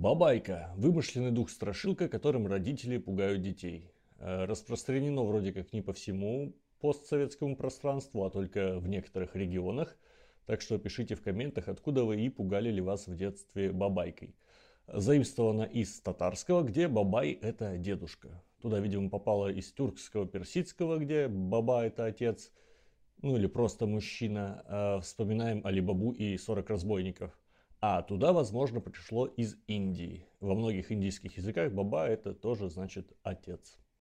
Бабайка – вымышленный дух-страшилка, которым родители пугают детей. Э, распространено вроде как не по всему постсоветскому пространству, а только в некоторых регионах. Так что пишите в комментах, откуда вы и пугали ли вас в детстве бабайкой. Заимствовано из татарского, где бабай – это дедушка. Туда, видимо, попало из тюркского, персидского, где баба – это отец, ну или просто мужчина. Э, вспоминаем Алибабу и 40 разбойников. А туда, возможно, пришло из Индии. Во многих индийских языках баба это тоже значит отец.